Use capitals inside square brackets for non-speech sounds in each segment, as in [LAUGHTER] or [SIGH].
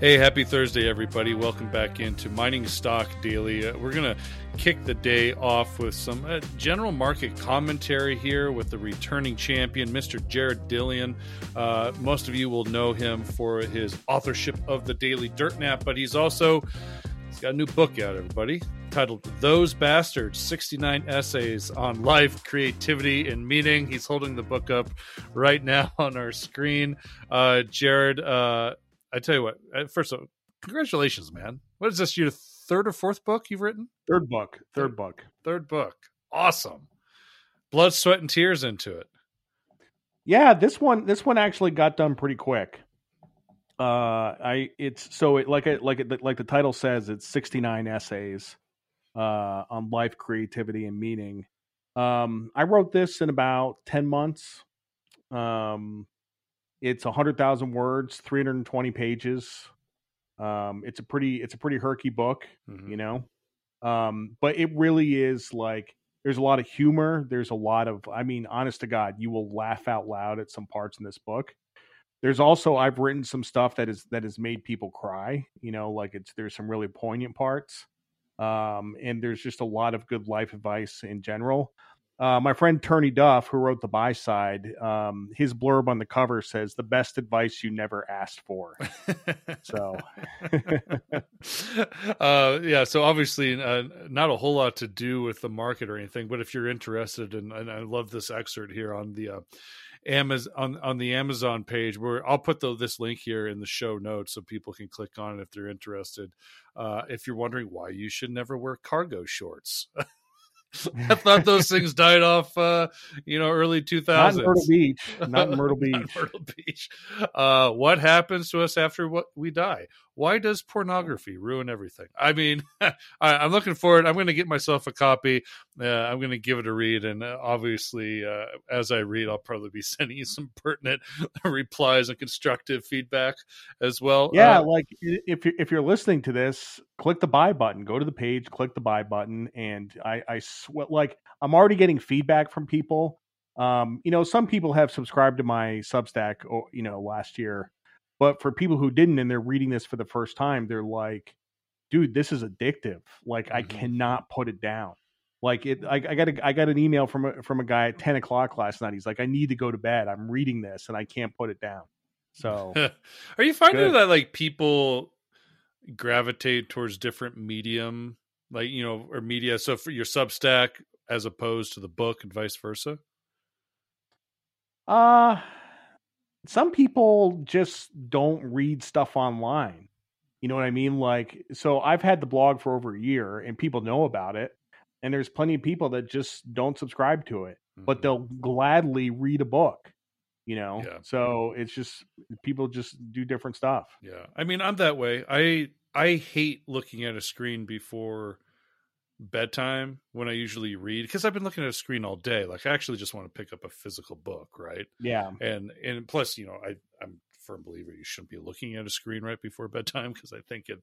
Hey, happy Thursday, everybody. Welcome back into Mining Stock Daily. Uh, we're going to kick the day off with some uh, general market commentary here with the returning champion, Mr. Jared Dillian. Uh, most of you will know him for his authorship of the Daily Dirt Nap, but he's also he's got a new book out, everybody, titled Those Bastards 69 Essays on Life, Creativity, and Meaning. He's holding the book up right now [LAUGHS] on our screen. Uh, Jared, uh, I tell you what. uh, First of all, congratulations, man. What is this? Your third or fourth book you've written? Third book. Third book. Third book. Awesome. Blood, sweat, and tears into it. Yeah, this one this one actually got done pretty quick. Uh, I it's so it like it like it like the title says it's 69 essays uh on life, creativity, and meaning. Um, I wrote this in about 10 months. Um, it's 100,000 words, 320 pages. Um, it's a pretty it's a pretty herky book. Mhm. you know um but it really is like there's a lot of humor there's a lot of i mean honest to god you will laugh out loud at some parts in this book there's also i've written some stuff that is that has made people cry you know like it's there's some really poignant parts um and there's just a lot of good life advice in general uh, my friend Turney Duff, who wrote the buy side, um, his blurb on the cover says the best advice you never asked for. So [LAUGHS] uh, yeah, so obviously uh, not a whole lot to do with the market or anything, but if you're interested, and, and I love this excerpt here on the uh, Amazon on, on the Amazon page, where I'll put the, this link here in the show notes so people can click on it if they're interested. Uh, if you're wondering why you should never wear cargo shorts. [LAUGHS] [LAUGHS] I thought those things died off, uh, you know, early 2000s. not in Myrtle Beach, not in [LAUGHS] Myrtle Not Beach. Myrtle Beach. Uh, what happens to us after what we die? Why does pornography ruin everything? I mean, [LAUGHS] I, I'm looking forward. I'm going to get myself a copy. Uh, I'm going to give it a read, and uh, obviously, uh, as I read, I'll probably be [LAUGHS] sending you some pertinent [LAUGHS] replies and constructive feedback as well. Yeah, Uh, like if you if you're listening to this, click the buy button. Go to the page, click the buy button, and I I swear, like I'm already getting feedback from people. Um, you know, some people have subscribed to my Substack, or you know, last year, but for people who didn't and they're reading this for the first time, they're like, "Dude, this is addictive. Like, I Mhm. cannot put it down." Like it, I, I got a, I got an email from a, from a guy at ten o'clock last night. He's like, "I need to go to bed. I'm reading this and I can't put it down." So [LAUGHS] Are you finding Good. that like people gravitate towards different medium, like you know, or media? So for your Substack as opposed to the book, and vice versa. Uh some people just don't read stuff online. You know what I mean? Like so I've had the blog for over a year and people know about it and there's plenty of people that just don't subscribe to it, but Mhm. they'll gladly read a book, you know? Yeah. So it's just people just do different stuff. Yeah, I mean, I'm that way. I I hate looking at a screen before bedtime when I usually read because I've been looking at a screen all day. Like I actually just want to pick up a physical book, right? Yeah. and and plus you know i i'm a firm believer you shouldn't be looking at a screen right before [LAUGHS] bedtime because i think it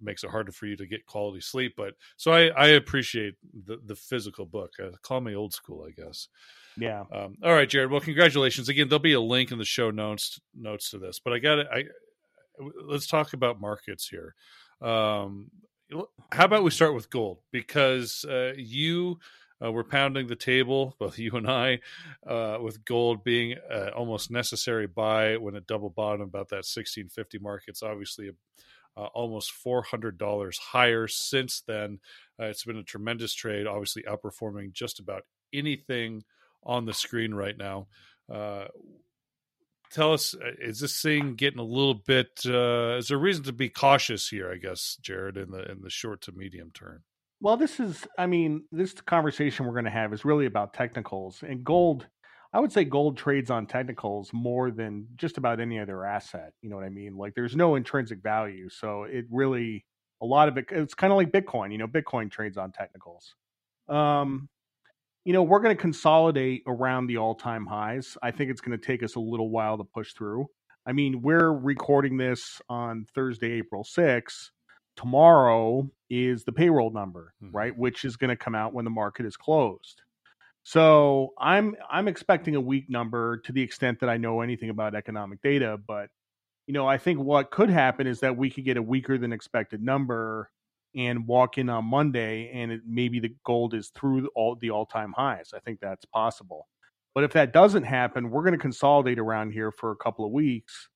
makes it harder for you to get quality sleep but so i i appreciate the the physical book uh, call me old school i guess Yeah. um all right jared well congratulations again there'll be a link in the show notes notes to this but i got it i let's talk about markets here um how about we start with gold because uh, you uh, we're pounding the table, [LAUGHS] both you and I, uh, with gold being uh, almost necessary buy when it double bottom about that 1650 mark. It's obviously uh, almost $400 higher since then. Uh, it's been a tremendous trade, obviously outperforming just about anything on the screen right now. Tell us, uh, is this thing getting a little bit? Uh, is there reason to be cautious here? I guess, Jared, in the in the short to medium term. Well, this is, I mean, this conversation we're going to have is really about technicals and gold. I would say gold trades on technicals more than just about any other asset. You know what I mean? Like there's no intrinsic value. So it really, a lot of it, it's kind of like Bitcoin. You know, Bitcoin trades on technicals. Um, you know, we're going to consolidate around the all time highs. I think it's going to take us a little while to push through. I mean, we're recording this on Thursday, April 6th tomorrow is the payroll number, Mhm. right? Which is going to come out when the market is closed. So I'm I'm expecting a weak number to the extent that I know anything about economic data, but you know, I think what could happen is that we could get a weaker than expected number and walk in on Monday, and it, maybe the gold is through all the all time highs. I think that's possible. But if that doesn't happen, we're going to consolidate around here for a couple of weeks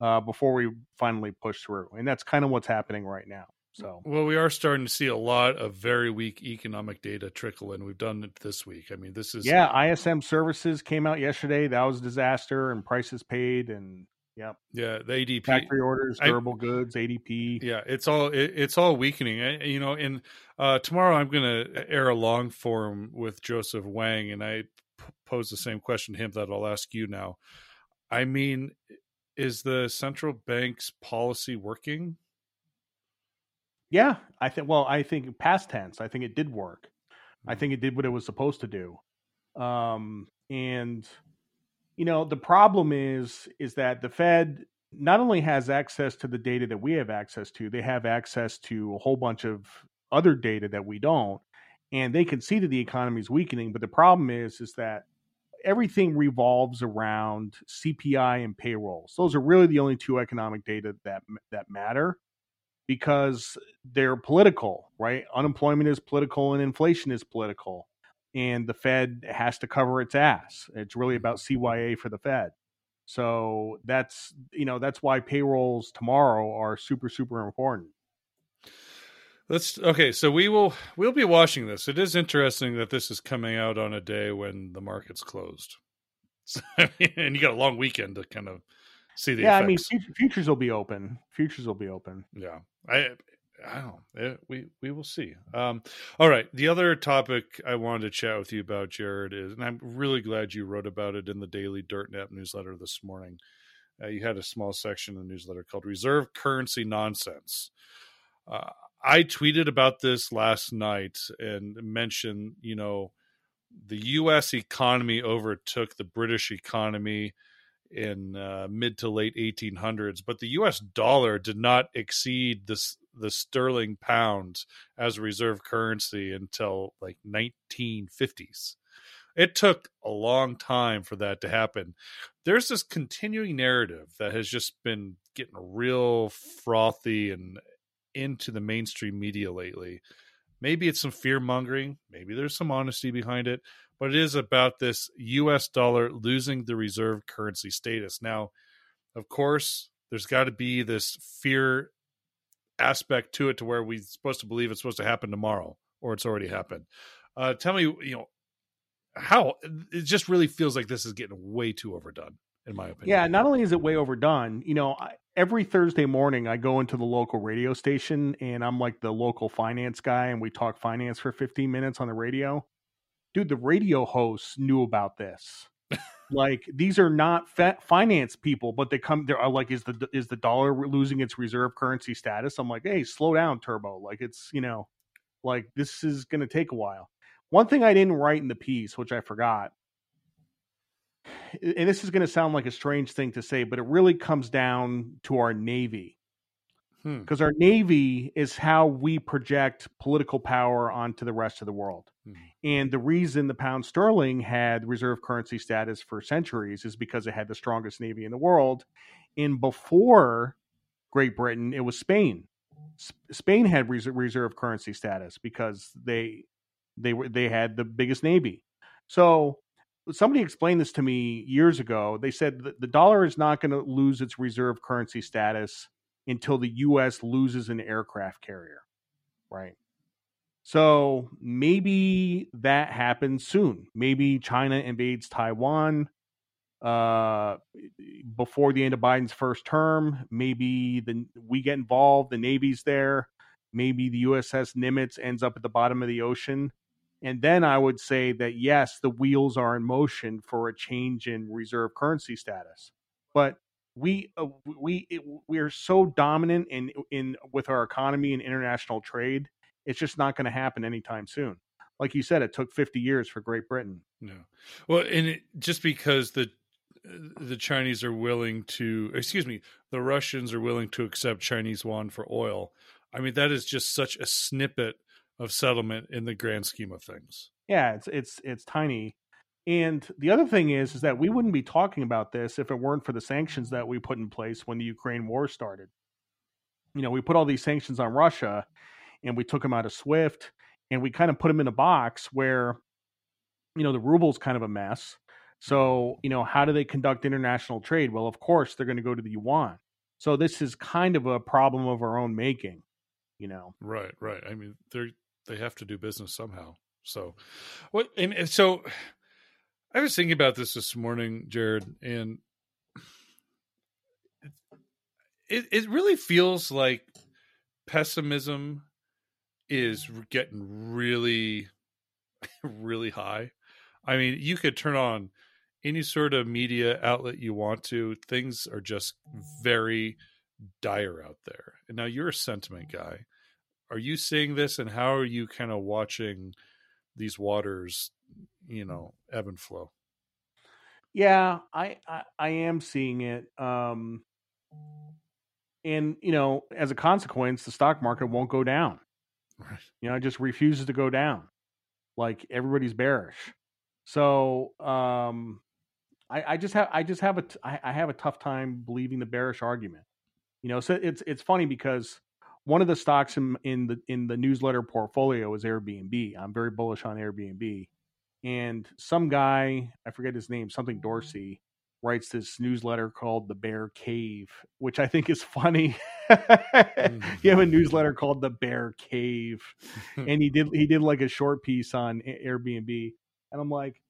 uh, before we finally push through, and that's kind of what's happening right now. So, well, we are starting to see a lot of very weak economic data trickle in. We've done it this week. I mean, this is yeah. ISM services came out yesterday. That was a disaster, and prices paid, and yeah, yeah. The ADP factory orders, durable I, goods, ADP. Yeah, it's all it, it's all weakening. I, you know, and uh, tomorrow I'm going to air a long form with Joseph Wang, and I pose the same question to him that I'll ask you now. I mean, is the central bank's policy working? Yeah, I think. Well, I think past tense. I think it did work. I hmm. think it did what it was supposed to do. Um, and you know, the problem is is that the Fed not only has access to the data that we have access to, they have access to a whole bunch of other data that we don't, and they can see that the economy is weakening. But the problem is is that everything revolves around CPI and payrolls. Those are really the only two economic data that that matter because they're political, right? Unemployment is political and inflation is political. And the Fed has to cover its ass. It's really about CYA for the Fed. So that's you know that's why payrolls tomorrow are super super important. Let's okay. So we will we'll be watching this. It is interesting that this is coming out on a day when the market's closed, so, [LAUGHS] and you got a long weekend to kind of see the. Yeah, effects. I mean, futures will be open. Futures will be open. Yeah, I I don't. We we will see. Um, all right. The other topic I wanted to chat with you about, Jared, is, and I'm really glad you wrote about it in the Daily Dirt Dirtnap newsletter this morning. Uh, you had a small section in the newsletter called "Reserve Currency Nonsense." Uh, I tweeted about this last night and mentioned, you know, the U.S. economy overtook the British economy in uh, mid to late 1800s, but the U.S. dollar did not exceed this the sterling pound as a reserve currency until like 1950s. It took a long time for that to happen. There's this continuing narrative that has just been getting real frothy and into the mainstream media lately. Maybe it's some fear mongering, maybe there's some honesty behind it, but it is about this US dollar losing the reserve currency status. Now, of course, there's got to be this fear aspect to it to where we're supposed to believe it's supposed to happen tomorrow or it's already happened. Uh, tell me, you know, how it just really feels like this is getting way too overdone, in my opinion. Yeah, not only is it way overdone, you know, I, every Thursday morning I go into the local radio station and I'm like the local finance guy and we talk finance for 15 minutes on the radio. Dude, the radio hosts knew about this [LAUGHS] like these are not finance people, but they come. They're uh, like, is the is the dollar losing its reserve currency status? I'm like, hey, slow down, Turbo. Like it's you know, like this is going to take a while. One thing I didn't write in the piece, which I forgot, and this is going to sound like a strange thing to say, but it really comes down to our navy because hmm. our navy is how we project political power onto the rest of the world. Hmm. And the reason the pound sterling had reserve currency status for centuries is because it had the strongest navy in the world. And before Great Britain, it was Spain. S- Spain had res- reserve currency status because they they were they had the biggest navy. So somebody explained this to me years ago. They said that the dollar is not going to lose its reserve currency status until the U.S. loses an aircraft carrier, right? So maybe that happens soon. Maybe China invades Taiwan uh, before the end of Biden's first term. Maybe the we get involved. The Navy's there. Maybe the USS Nimitz ends up at the bottom of the ocean. And then I would say that yes, the wheels are in motion for a change in reserve currency status. But we uh, we it, we are so dominant in in with our economy and international trade. It's just not going to happen anytime soon. Like you said, it took 50 years for Great Britain. Yeah. Well, and it, just because the the Chinese are willing to, excuse me, the Russians are willing to accept Chinese yuan for oil. I mean, that is just such a snippet of settlement in the grand scheme of things. Yeah, it's it's it's tiny, And the other thing is, is that we wouldn't be talking about this if it weren't for the sanctions that we put in place when the Ukraine war started. You know, we put all these sanctions on Russia, and we took them out of SWIFT, and we kind of put them in a box where, you know, the ruble's kind of a mess. So, you know, how do they conduct international trade? Well, of course, they're going to go to the yuan. So this is kind of a problem of our own making, you know. Right, right. I mean, they they have to do business somehow. So, what? And so, I was thinking about this this morning, Jared, and it it really feels like pessimism is getting really, [LAUGHS] really high. I mean, you could turn on any sort of media outlet you want to. Things are just very dire out there. And now you're a sentiment guy. Are you seeing this, and how are you kind of watching these waters, you know, ebb and flow? Yeah, I, I, I am seeing it. Um, and you know, as a consequence, the stock market won't go down. Right. You know, it just refuses to go down. Like everybody's bearish. So um, I, I just have I just have a t- I, I have a tough time believing the bearish argument. You know, so it's it's funny because one of the stocks in, in the in the newsletter portfolio is Airbnb. I'm very bullish on Airbnb, and some guy I forget his name, something mm-hmm. Dorsey, writes this newsletter called The Bear Cave, which I think is funny. [LAUGHS] you have a newsletter mm-hmm. called The Bear Cave, [LAUGHS] and he did he did like a short piece on Airbnb, and I'm like,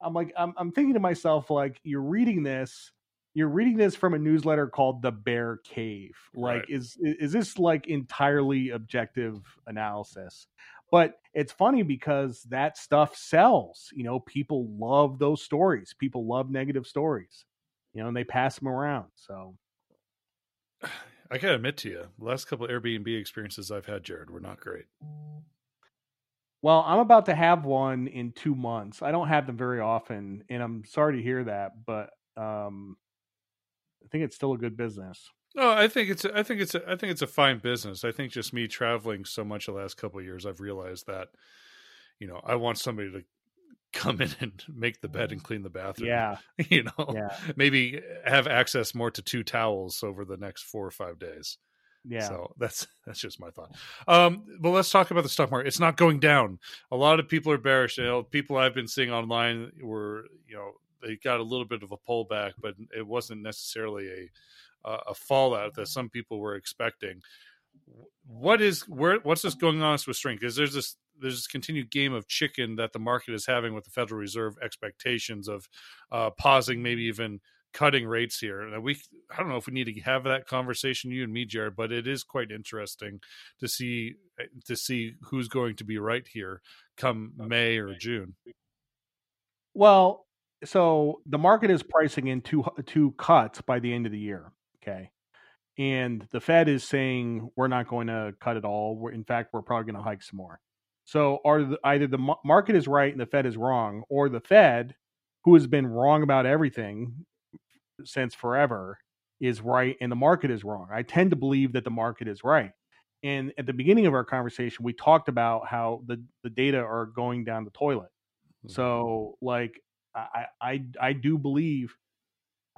I'm like, I'm, I'm thinking to myself, like, you're reading this, you're reading this from a newsletter called The Bear Cave. Like, right. is is this like entirely objective analysis? But it's funny because that stuff sells. You know, people love those stories. People love negative stories. You know, and they pass them around. So [SIGHS] I gotta admit to you, the last couple Airbnb experiences I've had, Jared, were not great. Well, I'm about to have one in two months. I don't have them very often, and I'm sorry to hear that, but um, I think it's still a good business. No, I think it's I think it's a, I think it's a fine business. I think just me traveling so much the last couple of years, I've realized that you know I want somebody to come [LAUGHS] in and make the bed and clean the bathroom. Yeah, [LAUGHS] you know, yeah. maybe have access more to two towels over the next four or five days. Yeah. So that's [LAUGHS] that's just my thought. Um, but let's talk about the stock market. It's not going down. A lot of people are bearish. You know, people I've been seeing online were, you know, they got a little bit of a pullback, but it wasn't necessarily a a fallout that some people were expecting. What is where? What's this going on with strength? Because there's this there's this continued game of chicken that the market is having with the Federal Reserve expectations of uh, pausing, maybe even cutting rates here. And we, I don't know if we need to have that conversation, you and me, Jared, but it is quite interesting to see eh, to see who's going to be right here come May or June. Well, so the market is pricing in two two cuts by the end of the year. Okay. And the Fed is saying we're not going to cut it all. We're, in fact, we're probably going to hike some more. So, are the, either the market is right and the Fed is wrong, or the Fed, who has been wrong about everything since forever is right and the market is wrong. I tend to believe that the market is right. And at the beginning of our conversation, we talked about how the, the data are going down the toilet. Mm-hmm. So, like, I, I I do believe.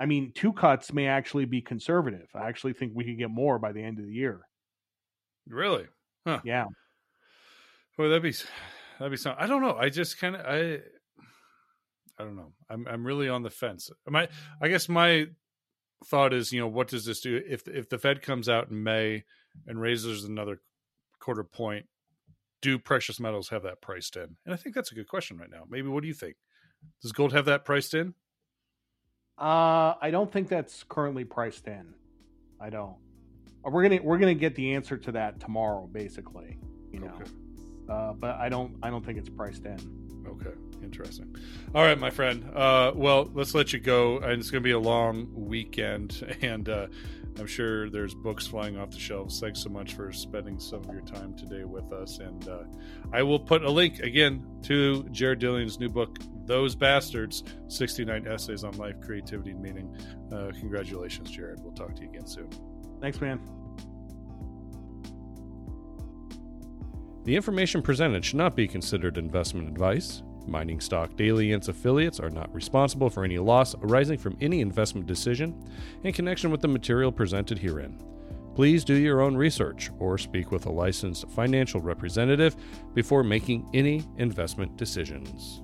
I mean, two cuts may actually be conservative. I actually think we could get more by the end of the year. Really? Huh. Yeah. Well, that'd be that'd be something. I don't know. I just kind of I I don't know. I'm I'm really on the fence. My I guess my thought is, you know, what does this do if if the Fed comes out in May and raises another quarter point? Do precious metals have that priced in? And I think that's a good question right now. Maybe what do you think? Does gold have that priced in? Uh, I don't think that's currently priced in. I don't. Uh, we're gonna we're gonna get the answer to that tomorrow, basically. You know, okay. uh, but I don't I don't think it's priced in. Okay, interesting. All right, my friend. Uh, well, let's let you go. And it's going to be a long weekend, [LAUGHS] and uh, I'm sure there's books flying off the shelves. Thanks so much for spending some of your time today with us. And uh, I will put a link again to Jared Dillian's new book, Those Bastards 69 Essays on Life, Creativity, and Meaning. Uh, congratulations, Jared. We'll talk to you again soon. Thanks, man. The information presented should not be considered investment advice. Mining Stock Daily and its affiliates are not responsible for any loss arising from any investment decision in connection with the material presented herein. Please do your own research or speak with a licensed financial representative before making any investment decisions.